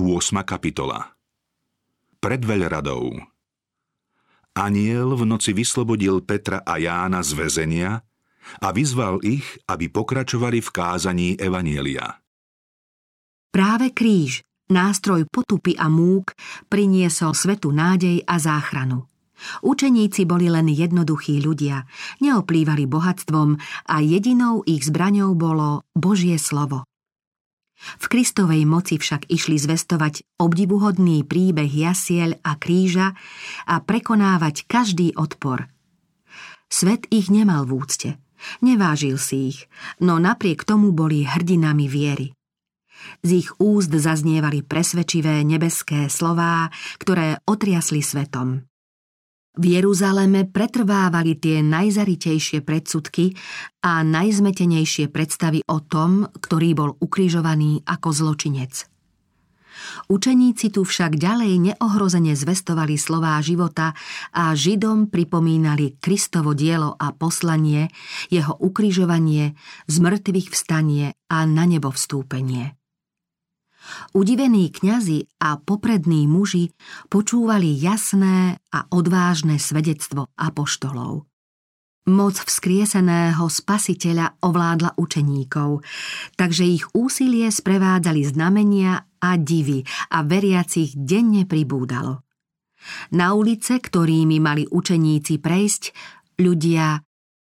8. kapitola Pred veľradou Aniel v noci vyslobodil Petra a Jána z väzenia a vyzval ich, aby pokračovali v kázaní Evanielia. Práve kríž, nástroj potupy a múk, priniesol svetu nádej a záchranu. Učeníci boli len jednoduchí ľudia, neoplývali bohatstvom a jedinou ich zbraňou bolo Božie slovo. V Kristovej moci však išli zvestovať obdivuhodný príbeh jasiel a kríža a prekonávať každý odpor. Svet ich nemal v úcte, nevážil si ich, no napriek tomu boli hrdinami viery. Z ich úst zaznievali presvedčivé nebeské slová, ktoré otriasli svetom. V Jeruzaleme pretrvávali tie najzaritejšie predsudky a najzmetenejšie predstavy o tom, ktorý bol ukrižovaný ako zločinec. Učeníci tu však ďalej neohrozene zvestovali slová života a Židom pripomínali Kristovo dielo a poslanie, jeho ukrižovanie, zmrtvých vstanie a na nebo vstúpenie. Udivení kňazi a poprední muži počúvali jasné a odvážne svedectvo apoštolov. Moc vzkrieseného spasiteľa ovládla učeníkov, takže ich úsilie sprevádzali znamenia a divy a veriacich denne pribúdalo. Na ulice, ktorými mali učeníci prejsť, ľudia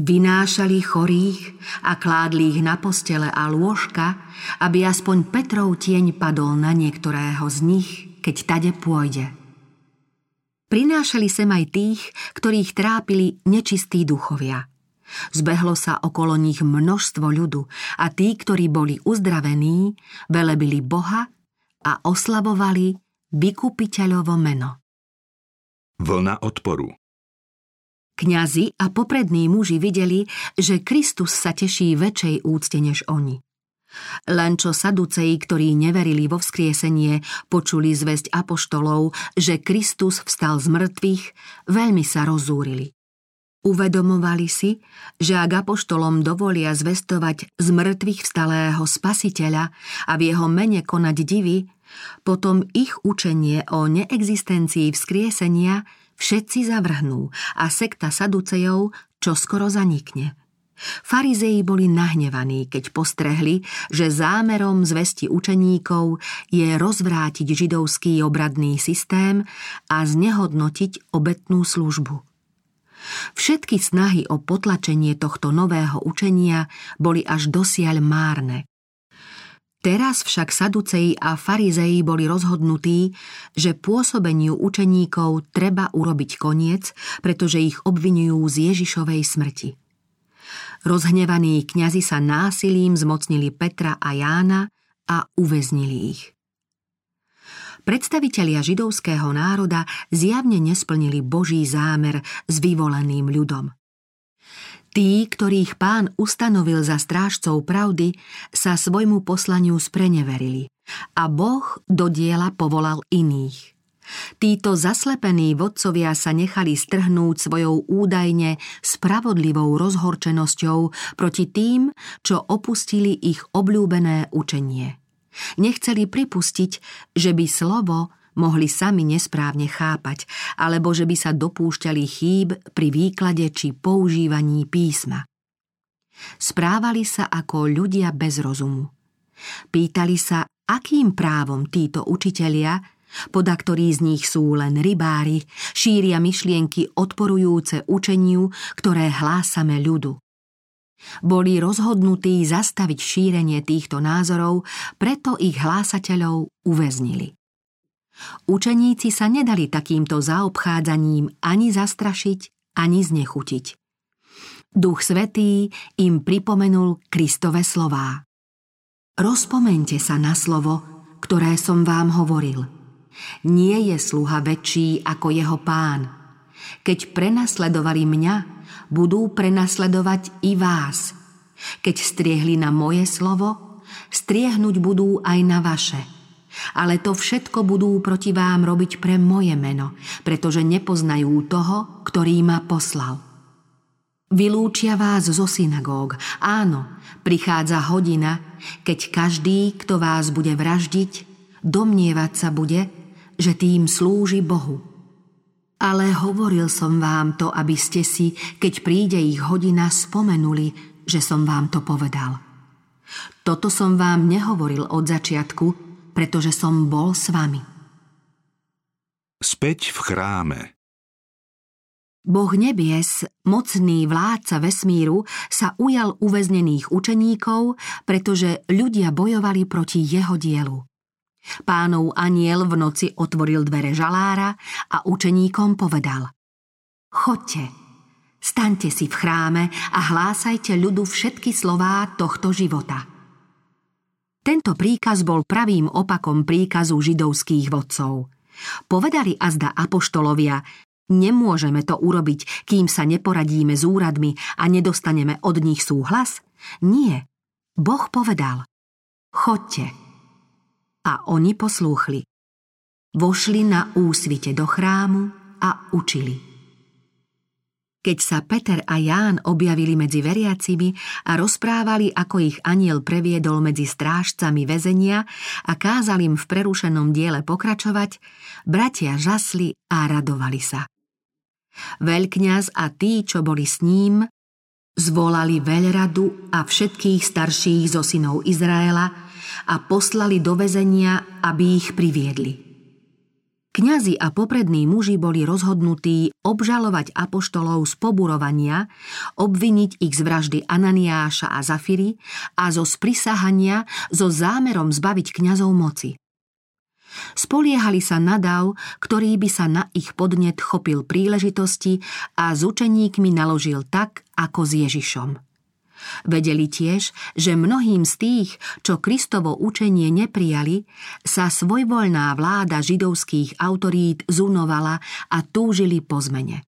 Vynášali chorých a kládli ich na postele a lôžka, aby aspoň Petrov tieň padol na niektorého z nich, keď tade pôjde. Prinášali sem aj tých, ktorých trápili nečistí duchovia. Zbehlo sa okolo nich množstvo ľudu a tí, ktorí boli uzdravení, velebili Boha a oslavovali vykupiteľovo meno. Vlna odporu Kňazi a poprední muži videli, že Kristus sa teší väčšej úcte než oni. Len čo saduceji, ktorí neverili vo vzkriesenie, počuli zväzť apoštolov, že Kristus vstal z mŕtvych, veľmi sa rozúrili. Uvedomovali si, že ak apoštolom dovolia zvestovať z mŕtvych vstalého spasiteľa a v jeho mene konať divy, potom ich učenie o neexistencii vzkriesenia všetci zavrhnú a sekta Saducejov čo skoro zanikne. Farizei boli nahnevaní, keď postrehli, že zámerom zvesti učeníkov je rozvrátiť židovský obradný systém a znehodnotiť obetnú službu. Všetky snahy o potlačenie tohto nového učenia boli až dosiaľ márne. Teraz však Saduceji a Farizei boli rozhodnutí, že pôsobeniu učeníkov treba urobiť koniec, pretože ich obvinujú z Ježišovej smrti. Rozhnevaní kňazi sa násilím zmocnili Petra a Jána a uväznili ich. Predstavitelia židovského národa zjavne nesplnili Boží zámer s vyvoleným ľudom. Tí, ktorých pán ustanovil za strážcov pravdy, sa svojmu poslaniu spreneverili a Boh do diela povolal iných. Títo zaslepení vodcovia sa nechali strhnúť svojou údajne spravodlivou rozhorčenosťou proti tým, čo opustili ich obľúbené učenie. Nechceli pripustiť, že by slovo mohli sami nesprávne chápať, alebo že by sa dopúšťali chýb pri výklade či používaní písma. Správali sa ako ľudia bez rozumu. Pýtali sa, akým právom títo učitelia, poda ktorí z nich sú len rybári, šíria myšlienky odporujúce učeniu, ktoré hlásame ľudu. Boli rozhodnutí zastaviť šírenie týchto názorov, preto ich hlásateľov uväznili. Učeníci sa nedali takýmto zaobchádzaním ani zastrašiť, ani znechutiť. Duch Svetý im pripomenul Kristove slová. Rozpomente sa na slovo, ktoré som vám hovoril. Nie je sluha väčší ako jeho pán. Keď prenasledovali mňa, budú prenasledovať i vás. Keď striehli na moje slovo, striehnúť budú aj na vaše – ale to všetko budú proti vám robiť pre moje meno, pretože nepoznajú toho, ktorý ma poslal. Vylúčia vás zo synagóg. Áno, prichádza hodina, keď každý, kto vás bude vraždiť, domnievať sa bude, že tým slúži Bohu. Ale hovoril som vám to, aby ste si, keď príde ich hodina, spomenuli, že som vám to povedal. Toto som vám nehovoril od začiatku, pretože som bol s vami. Späť v chráme Boh nebies, mocný vládca vesmíru, sa ujal uväznených učeníkov, pretože ľudia bojovali proti jeho dielu. Pánov aniel v noci otvoril dvere žalára a učeníkom povedal Chodte, staňte si v chráme a hlásajte ľudu všetky slová tohto života. Tento príkaz bol pravým opakom príkazu židovských vodcov. Povedali azda apoštolovia, Nemôžeme to urobiť, kým sa neporadíme s úradmi a nedostaneme od nich súhlas? Nie. Boh povedal. Chodte. A oni poslúchli. Vošli na úsvite do chrámu a učili. Keď sa Peter a Ján objavili medzi veriacimi a rozprávali, ako ich aniel previedol medzi strážcami väzenia a kázal im v prerušenom diele pokračovať, bratia žasli a radovali sa. Veľkňaz a tí, čo boli s ním, zvolali veľradu a všetkých starších zo synov Izraela a poslali do väzenia, aby ich priviedli. Kňazi a poprední muži boli rozhodnutí obžalovať apoštolov z poburovania, obviniť ich z vraždy Ananiáša a Zafiry a zo sprisahania so zámerom zbaviť kňazov moci. Spoliehali sa na dav, ktorý by sa na ich podnet chopil príležitosti a s učeníkmi naložil tak, ako s Ježišom. Vedeli tiež, že mnohým z tých, čo Kristovo učenie neprijali, sa svojvoľná vláda židovských autorít zunovala a túžili po zmene.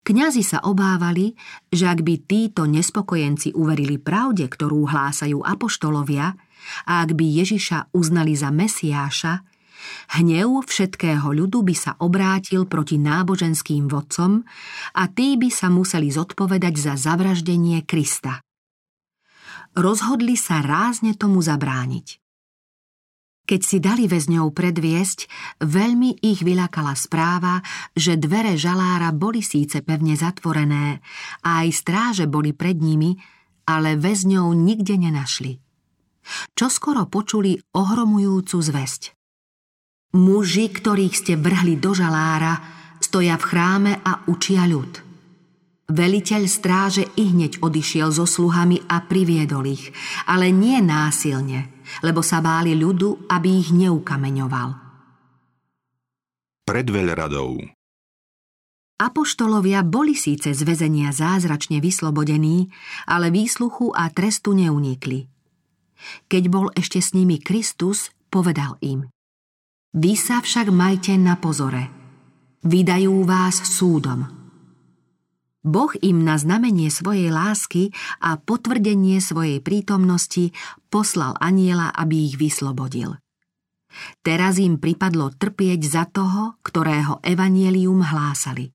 Kňazi sa obávali, že ak by títo nespokojenci uverili pravde, ktorú hlásajú apoštolovia, a ak by Ježiša uznali za Mesiáša, Hnev všetkého ľudu by sa obrátil proti náboženským vodcom a tí by sa museli zodpovedať za zavraždenie Krista. Rozhodli sa rázne tomu zabrániť. Keď si dali väzňov predviesť, veľmi ich vylakala správa, že dvere žalára boli síce pevne zatvorené a aj stráže boli pred nimi, ale väzňov nikde nenašli. Čoskoro počuli ohromujúcu zväzť. Muži, ktorých ste vrhli do žalára, stoja v chráme a učia ľud. Veliteľ stráže i hneď odišiel so sluhami a priviedol ich, ale nie násilne, lebo sa báli ľudu, aby ich neukameňoval. Pred veľradou Apoštolovia boli síce z väzenia zázračne vyslobodení, ale výsluchu a trestu neunikli. Keď bol ešte s nimi Kristus, povedal im – vy sa však majte na pozore. Vydajú vás súdom. Boh im na znamenie svojej lásky a potvrdenie svojej prítomnosti poslal aniela, aby ich vyslobodil. Teraz im pripadlo trpieť za toho, ktorého evanielium hlásali.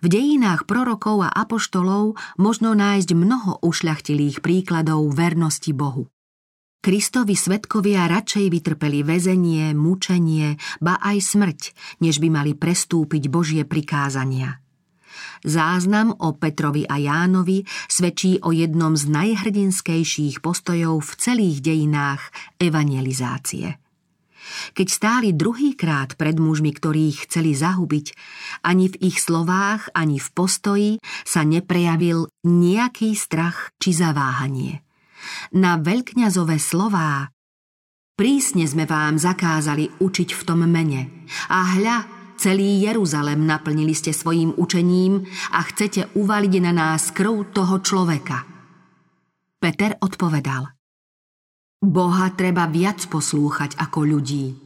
V dejinách prorokov a apoštolov možno nájsť mnoho ušľachtilých príkladov vernosti Bohu. Kristovi svetkovia radšej vytrpeli väzenie, mučenie, ba aj smrť, než by mali prestúpiť Božie prikázania. Záznam o Petrovi a Jánovi svedčí o jednom z najhrdinskejších postojov v celých dejinách evangelizácie. Keď stáli druhýkrát pred mužmi, ktorých chceli zahubiť, ani v ich slovách, ani v postoji sa neprejavil nejaký strach či zaváhanie na veľkňazové slová. Prísne sme vám zakázali učiť v tom mene. A hľa, celý Jeruzalem naplnili ste svojim učením a chcete uvaliť na nás krv toho človeka. Peter odpovedal. Boha treba viac poslúchať ako ľudí.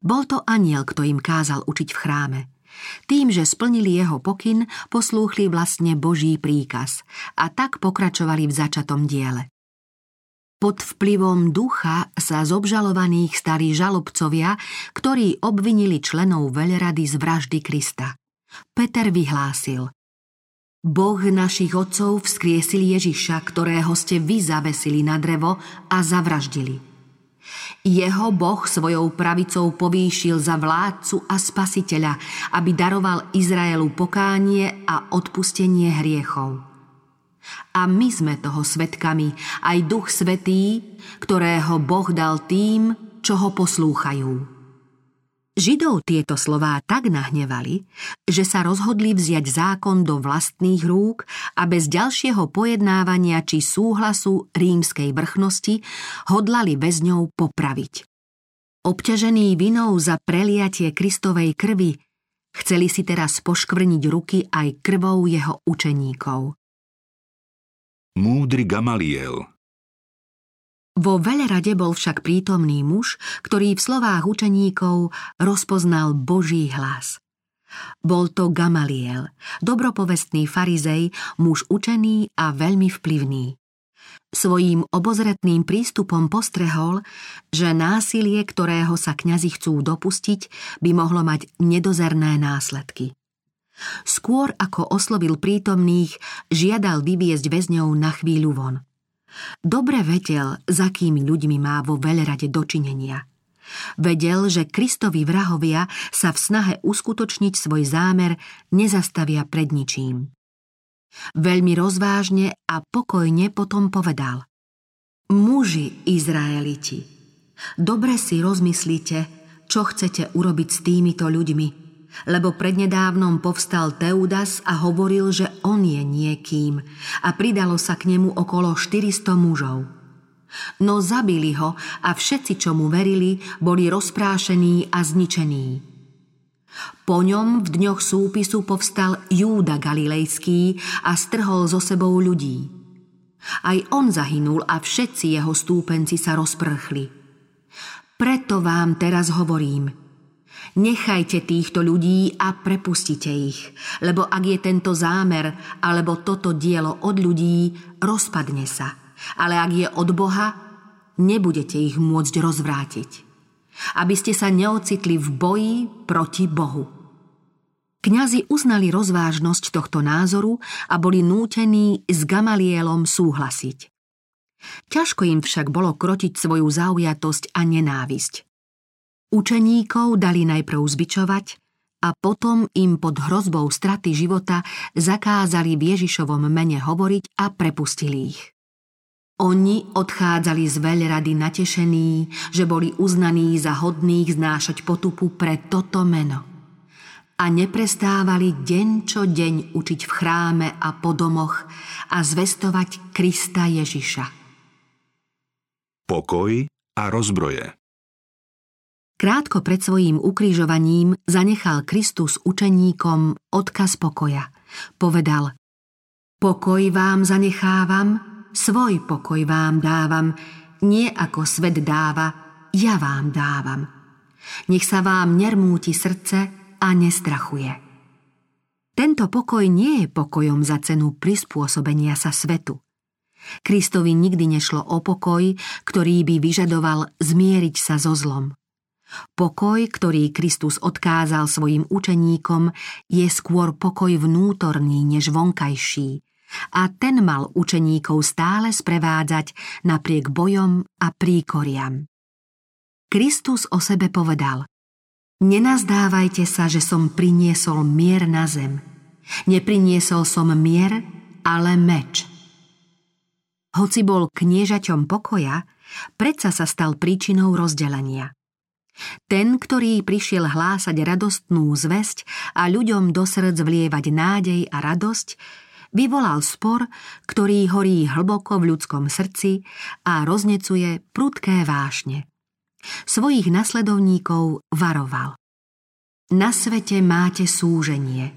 Bol to aniel, kto im kázal učiť v chráme. Tým, že splnili jeho pokyn, poslúchli vlastne Boží príkaz a tak pokračovali v začatom diele. Pod vplyvom ducha sa z obžalovaných stali žalobcovia, ktorí obvinili členov veľrady z vraždy Krista. Peter vyhlásil Boh našich otcov vzkriesil Ježiša, ktorého ste vy zavesili na drevo a zavraždili. Jeho Boh svojou pravicou povýšil za vládcu a spasiteľa, aby daroval Izraelu pokánie a odpustenie hriechov. A my sme toho svetkami, aj Duch Svetý, ktorého Boh dal tým, čo ho poslúchajú. Židov tieto slová tak nahnevali, že sa rozhodli vziať zákon do vlastných rúk a bez ďalšieho pojednávania či súhlasu rímskej vrchnosti hodlali väzňov popraviť. Obťažený vinou za preliatie Kristovej krvi chceli si teraz poškvrniť ruky aj krvou jeho učeníkov. Múdry Gamaliel vo veľrade bol však prítomný muž, ktorý v slovách učeníkov rozpoznal Boží hlas. Bol to Gamaliel, dobropovestný farizej, muž učený a veľmi vplyvný. Svojím obozretným prístupom postrehol, že násilie, ktorého sa kňazi chcú dopustiť, by mohlo mať nedozerné následky. Skôr ako oslovil prítomných, žiadal vyviezť väzňov na chvíľu von – Dobre vedel, za akými ľuďmi má vo veľrade dočinenia. Vedel, že Kristovi vrahovia sa v snahe uskutočniť svoj zámer nezastavia pred ničím. Veľmi rozvážne a pokojne potom povedal Muži Izraeliti, dobre si rozmyslíte, čo chcete urobiť s týmito ľuďmi, lebo prednedávnom povstal Teudas a hovoril, že on je niekým a pridalo sa k nemu okolo 400 mužov. No zabili ho a všetci, čo mu verili, boli rozprášení a zničení. Po ňom v dňoch súpisu povstal Júda Galilejský a strhol so sebou ľudí. Aj on zahynul a všetci jeho stúpenci sa rozprchli. Preto vám teraz hovorím – Nechajte týchto ľudí a prepustite ich, lebo ak je tento zámer alebo toto dielo od ľudí, rozpadne sa. Ale ak je od Boha, nebudete ich môcť rozvrátiť. Aby ste sa neocitli v boji proti Bohu. Kňazi uznali rozvážnosť tohto názoru a boli nútení s Gamalielom súhlasiť. Ťažko im však bolo krotiť svoju zaujatosť a nenávisť. Učeníkov dali najprv zbičovať a potom im pod hrozbou straty života zakázali v Ježišovom mene hovoriť a prepustili ich. Oni odchádzali z veľrady natešení, že boli uznaní za hodných znášať potupu pre toto meno. A neprestávali deň čo deň učiť v chráme a po domoch a zvestovať Krista Ježiša. Pokoj a rozbroje Krátko pred svojím ukrižovaním zanechal Kristus učeníkom odkaz pokoja. Povedal Pokoj vám zanechávam, svoj pokoj vám dávam, nie ako svet dáva, ja vám dávam. Nech sa vám nermúti srdce a nestrachuje. Tento pokoj nie je pokojom za cenu prispôsobenia sa svetu. Kristovi nikdy nešlo o pokoj, ktorý by vyžadoval zmieriť sa so zlom. Pokoj, ktorý Kristus odkázal svojim učeníkom, je skôr pokoj vnútorný než vonkajší a ten mal učeníkov stále sprevádzať napriek bojom a príkoriam. Kristus o sebe povedal Nenazdávajte sa, že som priniesol mier na zem. Nepriniesol som mier, ale meč. Hoci bol kniežaťom pokoja, predsa sa stal príčinou rozdelenia. Ten, ktorý prišiel hlásať radostnú zväzť a ľuďom do srdc vlievať nádej a radosť, vyvolal spor, ktorý horí hlboko v ľudskom srdci a roznecuje prudké vášne. Svojich nasledovníkov varoval. Na svete máte súženie.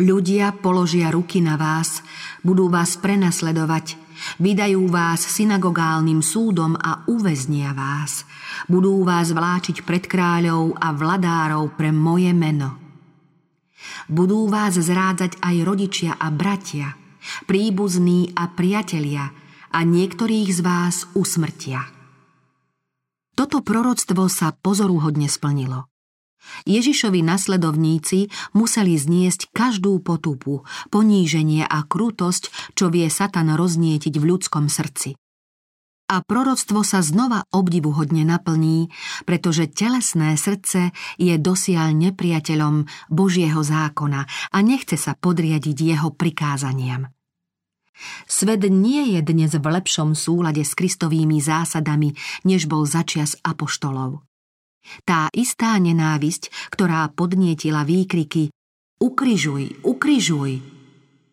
Ľudia položia ruky na vás, budú vás prenasledovať, vydajú vás synagogálnym súdom a uväznia vás – budú vás vláčiť pred kráľov a vladárov pre moje meno. Budú vás zrádzať aj rodičia a bratia, príbuzní a priatelia a niektorých z vás usmrtia. Toto proroctvo sa pozoruhodne splnilo. Ježišovi nasledovníci museli zniesť každú potupu, poníženie a krutosť, čo vie Satan roznietiť v ľudskom srdci. a proroctvo sa znova obdivuhodne naplní, pretože telesné srdce je dosiaľ nepriateľom Božieho zákona a nechce sa podriadiť jeho prikázaniam. Svet nie je dnes v lepšom súlade s kristovými zásadami, než bol začias apoštolov. Tá istá nenávisť, ktorá podnietila výkriky Ukrižuj, ukrižuj,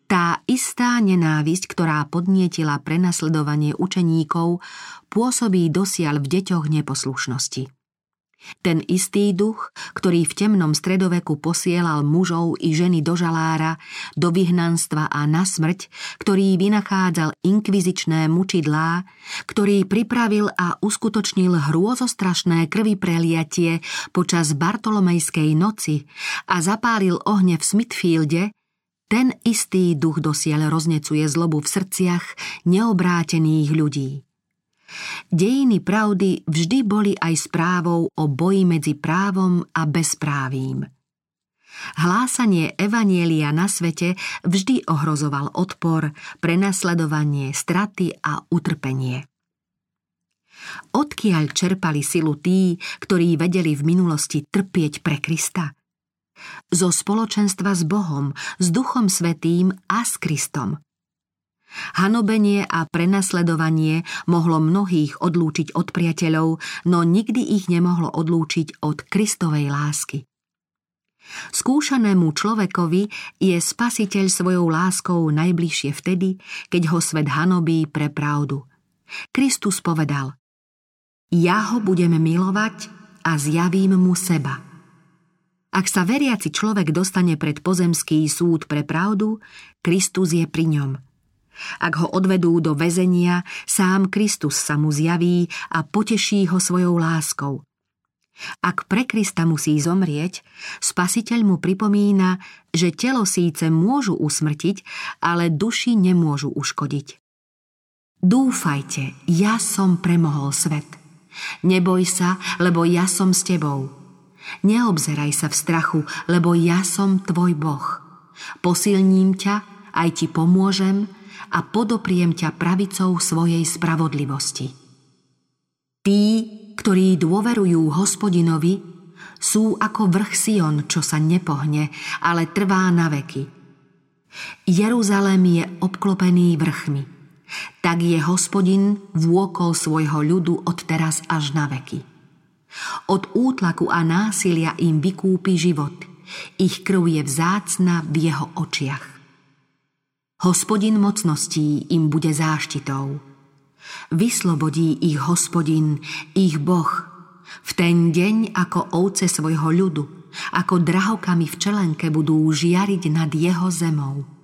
tá istá nenávisť, ktorá podnietila prenasledovanie učeníkov, pôsobí dosiaľ v deťoch neposlušnosti. Ten istý duch, ktorý v temnom stredoveku posielal mužov i ženy do žalára, do vyhnanstva a na smrť, ktorý vynachádzal inkvizičné mučidlá, ktorý pripravil a uskutočnil hrôzostrašné krvi preliatie počas Bartolomejskej noci a zapálil ohne v Smithfielde, ten istý duch dosiaľ roznecuje zlobu v srdciach neobrátených ľudí. Dejiny pravdy vždy boli aj správou o boji medzi právom a bezprávím. Hlásanie Evanielia na svete vždy ohrozoval odpor, prenasledovanie, straty a utrpenie. Odkiaľ čerpali silu tí, ktorí vedeli v minulosti trpieť pre Krista? zo spoločenstva s Bohom, s Duchom Svetým a s Kristom. Hanobenie a prenasledovanie mohlo mnohých odlúčiť od priateľov, no nikdy ich nemohlo odlúčiť od Kristovej lásky. Skúšanému človekovi je spasiteľ svojou láskou najbližšie vtedy, keď ho svet hanobí pre pravdu. Kristus povedal Ja ho budem milovať a zjavím mu seba. Ak sa veriaci človek dostane pred pozemský súd pre pravdu, Kristus je pri ňom. Ak ho odvedú do väzenia, sám Kristus sa mu zjaví a poteší ho svojou láskou. Ak pre Krista musí zomrieť, spasiteľ mu pripomína, že telo síce môžu usmrtiť, ale duši nemôžu uškodiť. Dúfajte, ja som premohol svet. Neboj sa, lebo ja som s tebou. Neobzeraj sa v strachu, lebo ja som tvoj Boh. Posilním ťa, aj ti pomôžem a podopriem ťa pravicou svojej spravodlivosti. Tí, ktorí dôverujú hospodinovi, sú ako vrch Sion, čo sa nepohne, ale trvá na veky. Jeruzalém je obklopený vrchmi. Tak je hospodin vôkol svojho ľudu od teraz až na veky. Od útlaku a násilia im vykúpi život. Ich krv je vzácna v jeho očiach. Hospodin mocností im bude záštitou. Vyslobodí ich hospodin, ich boh, v ten deň ako ovce svojho ľudu, ako drahokami v čelenke budú žiariť nad jeho zemou.